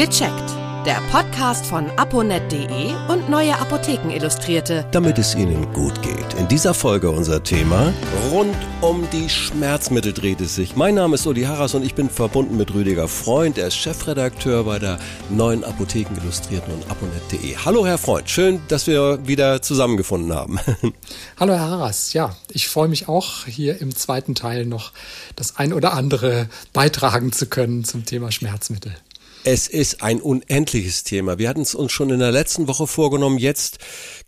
Gecheckt. Der Podcast von aponet.de und Neue Apotheken Illustrierte. Damit es Ihnen gut geht. In dieser Folge unser Thema rund um die Schmerzmittel dreht es sich. Mein Name ist Uli Harras und ich bin verbunden mit Rüdiger Freund. Er ist Chefredakteur bei der Neuen Apotheken Illustrierten und aponet.de. Hallo Herr Freund, schön, dass wir wieder zusammengefunden haben. Hallo Herr Harras, ja, ich freue mich auch hier im zweiten Teil noch das ein oder andere beitragen zu können zum Thema Schmerzmittel. Es ist ein unendliches Thema. Wir hatten es uns schon in der letzten Woche vorgenommen, jetzt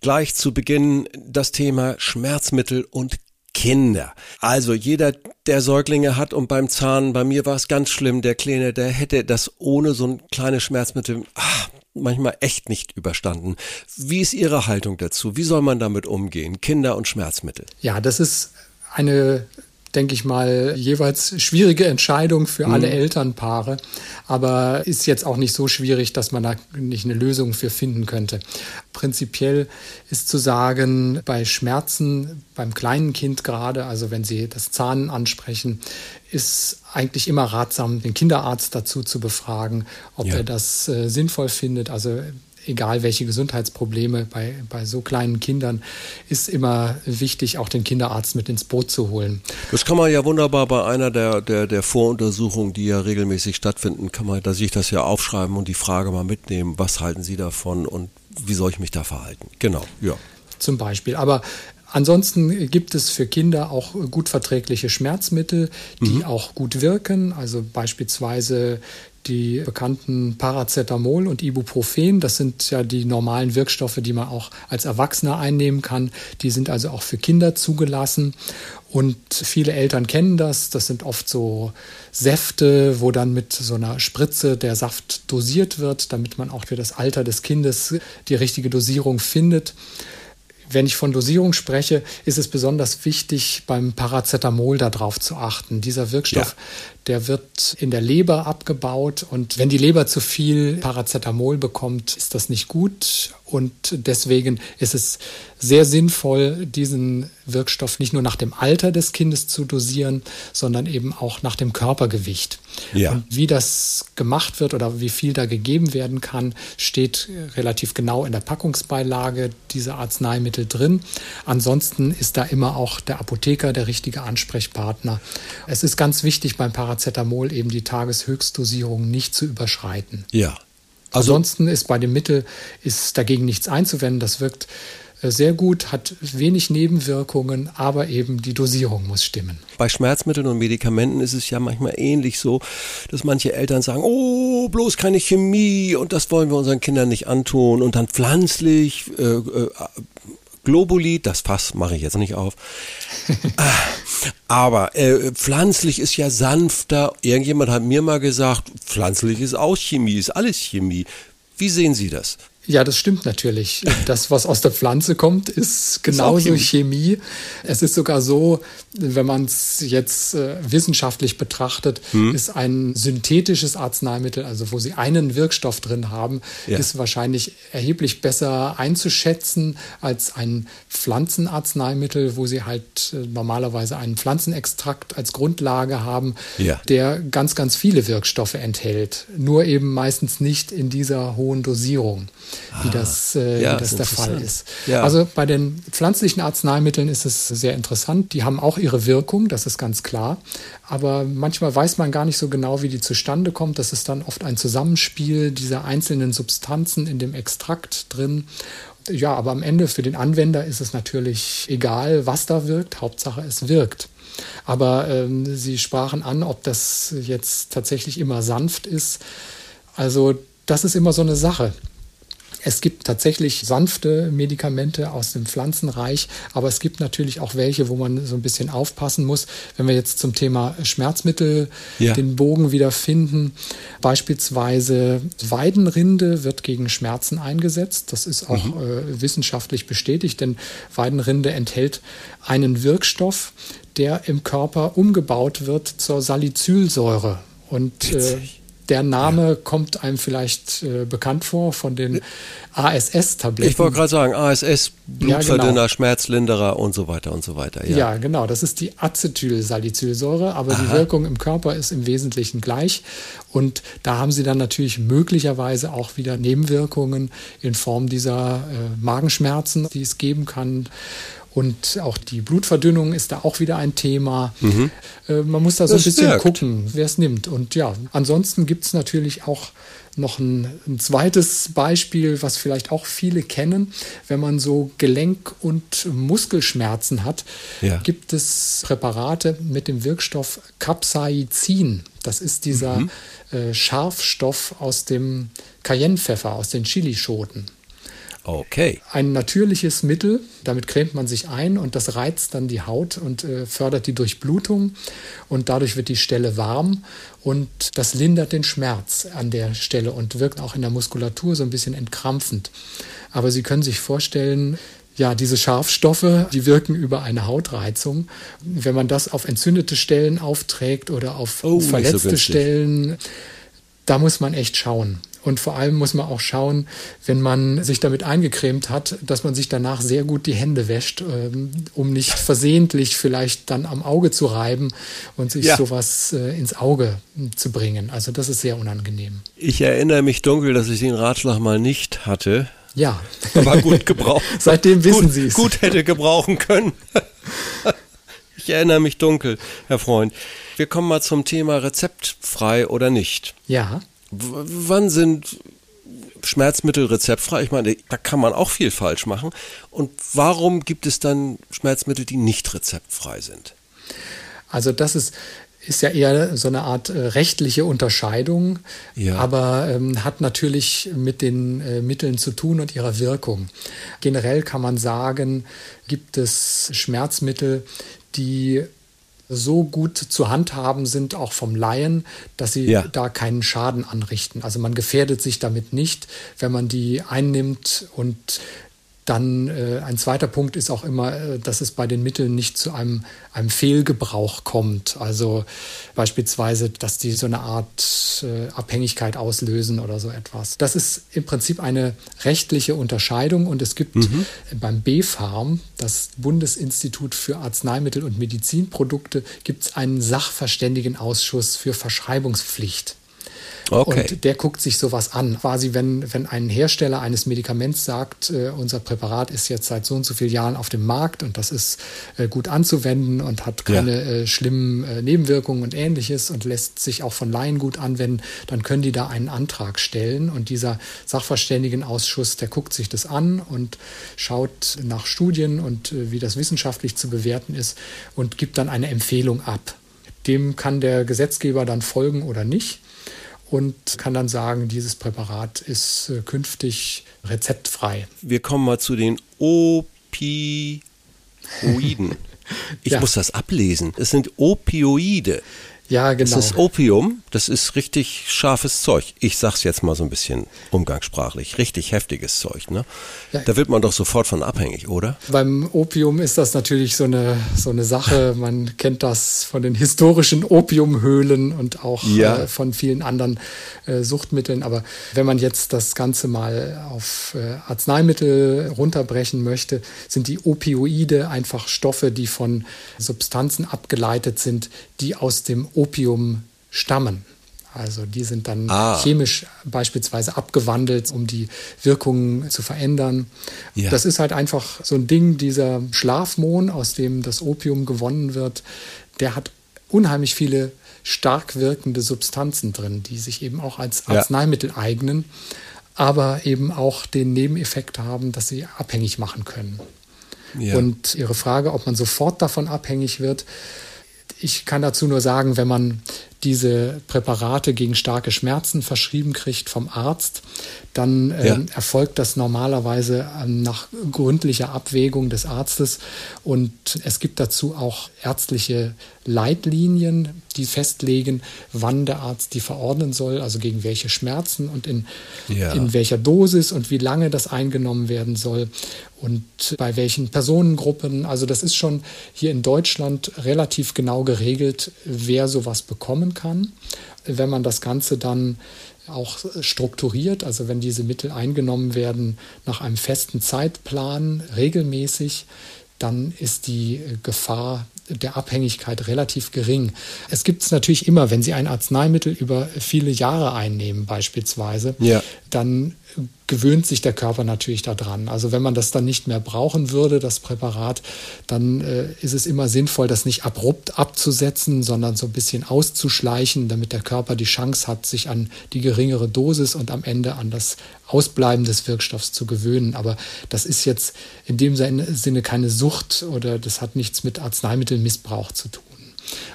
gleich zu Beginn das Thema Schmerzmittel und Kinder. Also jeder, der Säuglinge hat und beim Zahn, bei mir war es ganz schlimm, der Kleine, der hätte das ohne so ein kleines Schmerzmittel ach, manchmal echt nicht überstanden. Wie ist Ihre Haltung dazu? Wie soll man damit umgehen? Kinder und Schmerzmittel? Ja, das ist eine denke ich mal, jeweils schwierige Entscheidung für mhm. alle Elternpaare, aber ist jetzt auch nicht so schwierig, dass man da nicht eine Lösung für finden könnte. Prinzipiell ist zu sagen, bei Schmerzen, beim kleinen Kind gerade, also wenn Sie das Zahnen ansprechen, ist eigentlich immer ratsam, den Kinderarzt dazu zu befragen, ob ja. er das äh, sinnvoll findet. Also egal welche Gesundheitsprobleme bei, bei so kleinen Kindern, ist immer wichtig, auch den Kinderarzt mit ins Boot zu holen. Das kann man ja wunderbar bei einer der, der, der Voruntersuchungen, die ja regelmäßig stattfinden, kann man da sich das ja aufschreiben und die Frage mal mitnehmen, was halten Sie davon und wie soll ich mich da verhalten? Genau, ja. Zum Beispiel. Aber Ansonsten gibt es für Kinder auch gut verträgliche Schmerzmittel, die mhm. auch gut wirken. Also beispielsweise die bekannten Paracetamol und Ibuprofen, das sind ja die normalen Wirkstoffe, die man auch als Erwachsener einnehmen kann. Die sind also auch für Kinder zugelassen. Und viele Eltern kennen das. Das sind oft so Säfte, wo dann mit so einer Spritze der Saft dosiert wird, damit man auch für das Alter des Kindes die richtige Dosierung findet. Wenn ich von Dosierung spreche, ist es besonders wichtig, beim Paracetamol darauf zu achten. Dieser Wirkstoff, ja. der wird in der Leber abgebaut und wenn die Leber zu viel Paracetamol bekommt, ist das nicht gut und deswegen ist es sehr sinnvoll, diesen Wirkstoff nicht nur nach dem Alter des Kindes zu dosieren, sondern eben auch nach dem Körpergewicht. Ja. Und wie das gemacht wird oder wie viel da gegeben werden kann, steht relativ genau in der Packungsbeilage dieser Arzneimittel drin. Ansonsten ist da immer auch der Apotheker der richtige Ansprechpartner. Es ist ganz wichtig beim Paracetamol eben die Tageshöchstdosierung nicht zu überschreiten. Ja. Also, Ansonsten ist bei dem Mittel ist dagegen nichts einzuwenden. Das wirkt äh, sehr gut, hat wenig Nebenwirkungen, aber eben die Dosierung muss stimmen. Bei Schmerzmitteln und Medikamenten ist es ja manchmal ähnlich so, dass manche Eltern sagen, oh, bloß keine Chemie und das wollen wir unseren Kindern nicht antun und dann pflanzlich, äh, äh, Globuli, das Fass mache ich jetzt nicht auf. Aber äh, pflanzlich ist ja sanfter. Irgendjemand hat mir mal gesagt, pflanzlich ist auch Chemie, ist alles Chemie. Wie sehen Sie das? Ja, das stimmt natürlich. Das, was aus der Pflanze kommt, ist genauso ist Chemie. Es ist sogar so, wenn man es jetzt äh, wissenschaftlich betrachtet, hm. ist ein synthetisches Arzneimittel, also wo sie einen Wirkstoff drin haben, ja. ist wahrscheinlich erheblich besser einzuschätzen als ein Pflanzenarzneimittel, wo sie halt äh, normalerweise einen Pflanzenextrakt als Grundlage haben, ja. der ganz, ganz viele Wirkstoffe enthält. Nur eben meistens nicht in dieser hohen Dosierung wie ah, das, äh, ja, wie das der Fall ist. Ja. Also bei den pflanzlichen Arzneimitteln ist es sehr interessant. Die haben auch ihre Wirkung, das ist ganz klar. Aber manchmal weiß man gar nicht so genau, wie die zustande kommt. Das ist dann oft ein Zusammenspiel dieser einzelnen Substanzen in dem Extrakt drin. Ja, aber am Ende für den Anwender ist es natürlich egal, was da wirkt. Hauptsache, es wirkt. Aber ähm, Sie sprachen an, ob das jetzt tatsächlich immer sanft ist. Also das ist immer so eine Sache. Es gibt tatsächlich sanfte Medikamente aus dem Pflanzenreich, aber es gibt natürlich auch welche, wo man so ein bisschen aufpassen muss. Wenn wir jetzt zum Thema Schmerzmittel ja. den Bogen wieder finden, beispielsweise Weidenrinde wird gegen Schmerzen eingesetzt. Das ist auch mhm. äh, wissenschaftlich bestätigt, denn Weidenrinde enthält einen Wirkstoff, der im Körper umgebaut wird zur Salicylsäure. Und äh, der Name ja. kommt einem vielleicht äh, bekannt vor von den ASS-Tabletten. Ich wollte gerade sagen, ASS, Blutverdünner, ja, genau. Schmerzlinderer und so weiter und so weiter. Ja, ja genau. Das ist die Acetylsalicylsäure, aber Aha. die Wirkung im Körper ist im Wesentlichen gleich. Und da haben sie dann natürlich möglicherweise auch wieder Nebenwirkungen in Form dieser äh, Magenschmerzen, die es geben kann. Und auch die Blutverdünnung ist da auch wieder ein Thema. Mhm. Äh, man muss da so das ein bisschen wirkt. gucken, wer es nimmt. Und ja, ansonsten gibt es natürlich auch noch ein, ein, zweites Beispiel, was vielleicht auch viele kennen. Wenn man so Gelenk- und Muskelschmerzen hat, ja. gibt es Präparate mit dem Wirkstoff Capsaicin. Das ist dieser mhm. äh, Scharfstoff aus dem Cayennepfeffer, aus den Chilischoten. Okay. Ein natürliches Mittel, damit cremt man sich ein und das reizt dann die Haut und äh, fördert die Durchblutung und dadurch wird die Stelle warm und das lindert den Schmerz an der Stelle und wirkt auch in der Muskulatur so ein bisschen entkrampfend. Aber Sie können sich vorstellen, ja, diese Scharfstoffe, die wirken über eine Hautreizung. Wenn man das auf entzündete Stellen aufträgt oder auf oh, verletzte so Stellen, da muss man echt schauen. Und vor allem muss man auch schauen, wenn man sich damit eingecremt hat, dass man sich danach sehr gut die Hände wäscht, ähm, um nicht versehentlich vielleicht dann am Auge zu reiben und sich ja. sowas äh, ins Auge zu bringen. Also das ist sehr unangenehm. Ich erinnere mich dunkel, dass ich den Ratschlag mal nicht hatte. Ja. Aber gut gebraucht. Seitdem wissen Sie es. Gut hätte gebrauchen können. ich erinnere mich dunkel, Herr Freund. Wir kommen mal zum Thema rezeptfrei oder nicht. Ja wann sind Schmerzmittel rezeptfrei? Ich meine, da kann man auch viel falsch machen. Und warum gibt es dann Schmerzmittel, die nicht rezeptfrei sind? Also das ist, ist ja eher so eine Art äh, rechtliche Unterscheidung, ja. aber ähm, hat natürlich mit den äh, Mitteln zu tun und ihrer Wirkung. Generell kann man sagen, gibt es Schmerzmittel, die so gut zu handhaben sind, auch vom Laien, dass sie ja. da keinen Schaden anrichten. Also man gefährdet sich damit nicht, wenn man die einnimmt und dann äh, ein zweiter Punkt ist auch immer, äh, dass es bei den Mitteln nicht zu einem, einem Fehlgebrauch kommt. Also beispielsweise, dass die so eine Art äh, Abhängigkeit auslösen oder so etwas. Das ist im Prinzip eine rechtliche Unterscheidung und es gibt mhm. beim BfArM, das Bundesinstitut für Arzneimittel und Medizinprodukte, gibt es einen Sachverständigenausschuss für Verschreibungspflicht. Okay. Und der guckt sich sowas an. Quasi, wenn, wenn ein Hersteller eines Medikaments sagt, äh, unser Präparat ist jetzt seit so und so vielen Jahren auf dem Markt und das ist äh, gut anzuwenden und hat keine ja. äh, schlimmen äh, Nebenwirkungen und ähnliches und lässt sich auch von Laien gut anwenden, dann können die da einen Antrag stellen und dieser Sachverständigenausschuss, der guckt sich das an und schaut nach Studien und äh, wie das wissenschaftlich zu bewerten ist und gibt dann eine Empfehlung ab. Dem kann der Gesetzgeber dann folgen oder nicht und kann dann sagen, dieses Präparat ist äh, künftig rezeptfrei. Wir kommen mal zu den Opioiden. Ich ja. muss das ablesen. Es sind Opioide. Ja, genau. Das ist Opium, das ist richtig scharfes Zeug. Ich sag's jetzt mal so ein bisschen umgangssprachlich. Richtig heftiges Zeug, ne? Ja. Da wird man doch sofort von abhängig, oder? Beim Opium ist das natürlich so eine, so eine Sache. Man kennt das von den historischen Opiumhöhlen und auch ja. äh, von vielen anderen äh, Suchtmitteln. Aber wenn man jetzt das Ganze mal auf äh, Arzneimittel runterbrechen möchte, sind die Opioide einfach Stoffe, die von Substanzen abgeleitet sind, die aus dem Opium stammen. Also die sind dann ah. chemisch beispielsweise abgewandelt, um die Wirkungen zu verändern. Ja. Das ist halt einfach so ein Ding, dieser Schlafmohn, aus dem das Opium gewonnen wird, der hat unheimlich viele stark wirkende Substanzen drin, die sich eben auch als Arzneimittel ja. eignen, aber eben auch den Nebeneffekt haben, dass sie abhängig machen können. Ja. Und Ihre Frage, ob man sofort davon abhängig wird, ich kann dazu nur sagen, wenn man diese Präparate gegen starke Schmerzen verschrieben kriegt vom Arzt, dann äh, ja. erfolgt das normalerweise ähm, nach gründlicher Abwägung des Arztes und es gibt dazu auch ärztliche Leitlinien, die festlegen, wann der Arzt die verordnen soll, also gegen welche Schmerzen und in, ja. in welcher Dosis und wie lange das eingenommen werden soll und bei welchen Personengruppen. Also das ist schon hier in Deutschland relativ genau geregelt, wer sowas bekommen kann. Wenn man das Ganze dann auch strukturiert, also wenn diese Mittel eingenommen werden nach einem festen Zeitplan regelmäßig, dann ist die Gefahr der Abhängigkeit relativ gering. Es gibt es natürlich immer, wenn Sie ein Arzneimittel über viele Jahre einnehmen beispielsweise, ja. dann gewöhnt sich der Körper natürlich daran. Also wenn man das dann nicht mehr brauchen würde, das Präparat, dann äh, ist es immer sinnvoll, das nicht abrupt abzusetzen, sondern so ein bisschen auszuschleichen, damit der Körper die Chance hat, sich an die geringere Dosis und am Ende an das Ausbleiben des Wirkstoffs zu gewöhnen. Aber das ist jetzt in dem Sinne keine Sucht oder das hat nichts mit Arzneimittelmissbrauch zu tun.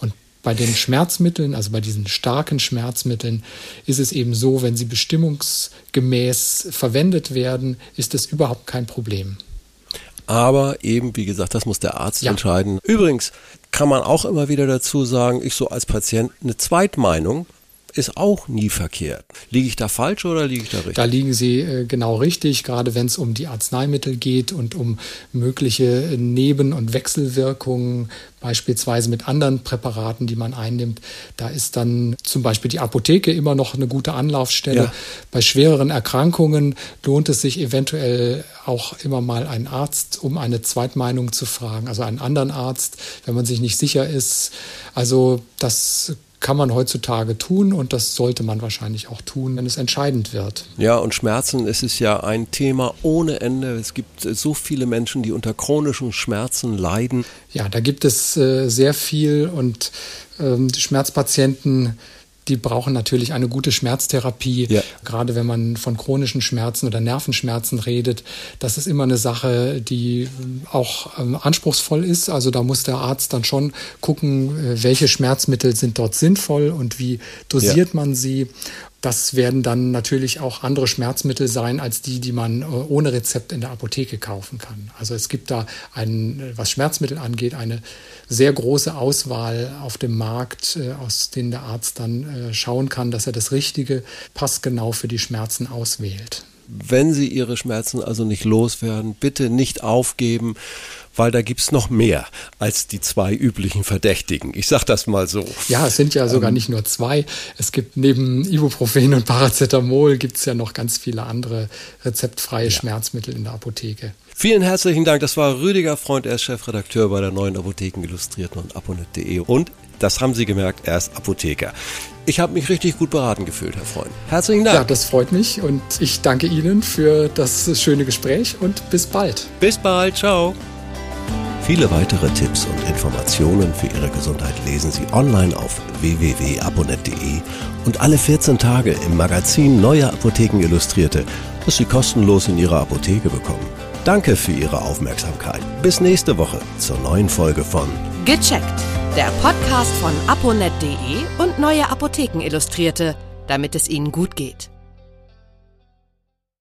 Und bei den Schmerzmitteln, also bei diesen starken Schmerzmitteln, ist es eben so, wenn sie bestimmungsgemäß verwendet werden, ist es überhaupt kein Problem. Aber eben, wie gesagt, das muss der Arzt ja. entscheiden. Übrigens kann man auch immer wieder dazu sagen, ich so als Patient eine Zweitmeinung ist auch nie verkehrt. Liege ich da falsch oder liege ich da richtig? Da liegen Sie äh, genau richtig, gerade wenn es um die Arzneimittel geht und um mögliche Neben- und Wechselwirkungen, beispielsweise mit anderen Präparaten, die man einnimmt. Da ist dann zum Beispiel die Apotheke immer noch eine gute Anlaufstelle. Ja. Bei schwereren Erkrankungen lohnt es sich eventuell auch immer mal einen Arzt, um eine Zweitmeinung zu fragen, also einen anderen Arzt, wenn man sich nicht sicher ist. Also das kann man heutzutage tun und das sollte man wahrscheinlich auch tun, wenn es entscheidend wird. Ja, und Schmerzen, es ist ja ein Thema ohne Ende. Es gibt so viele Menschen, die unter chronischen Schmerzen leiden. Ja, da gibt es äh, sehr viel und ähm, Schmerzpatienten die brauchen natürlich eine gute Schmerztherapie. Ja. Gerade wenn man von chronischen Schmerzen oder Nervenschmerzen redet, das ist immer eine Sache, die auch ähm, anspruchsvoll ist. Also da muss der Arzt dann schon gucken, äh, welche Schmerzmittel sind dort sinnvoll und wie dosiert ja. man sie. Das werden dann natürlich auch andere Schmerzmittel sein als die, die man äh, ohne Rezept in der Apotheke kaufen kann. Also es gibt da ein, was Schmerzmittel angeht, eine sehr große Auswahl auf dem Markt, äh, aus denen der Arzt dann äh, schauen kann, dass er das Richtige passgenau für die Schmerzen auswählt. Wenn Sie Ihre Schmerzen also nicht loswerden, bitte nicht aufgeben weil da gibt es noch mehr als die zwei üblichen Verdächtigen. Ich sage das mal so. Ja, es sind ja sogar ähm, nicht nur zwei. Es gibt neben Ibuprofen und Paracetamol gibt es ja noch ganz viele andere rezeptfreie ja. Schmerzmittel in der Apotheke. Vielen herzlichen Dank. Das war Rüdiger Freund, er ist Chefredakteur bei der neuen Apotheken Illustrierten und aponet.de. Und das haben Sie gemerkt, er ist Apotheker. Ich habe mich richtig gut beraten gefühlt, Herr Freund. Herzlichen Dank. Ja, das freut mich und ich danke Ihnen für das schöne Gespräch und bis bald. Bis bald, ciao. Viele weitere Tipps und Informationen für Ihre Gesundheit lesen Sie online auf www.aponet.de und alle 14 Tage im Magazin Neue Apotheken Illustrierte, das Sie kostenlos in Ihrer Apotheke bekommen. Danke für Ihre Aufmerksamkeit. Bis nächste Woche zur neuen Folge von Gecheckt, der Podcast von aponet.de und Neue Apotheken Illustrierte, damit es Ihnen gut geht.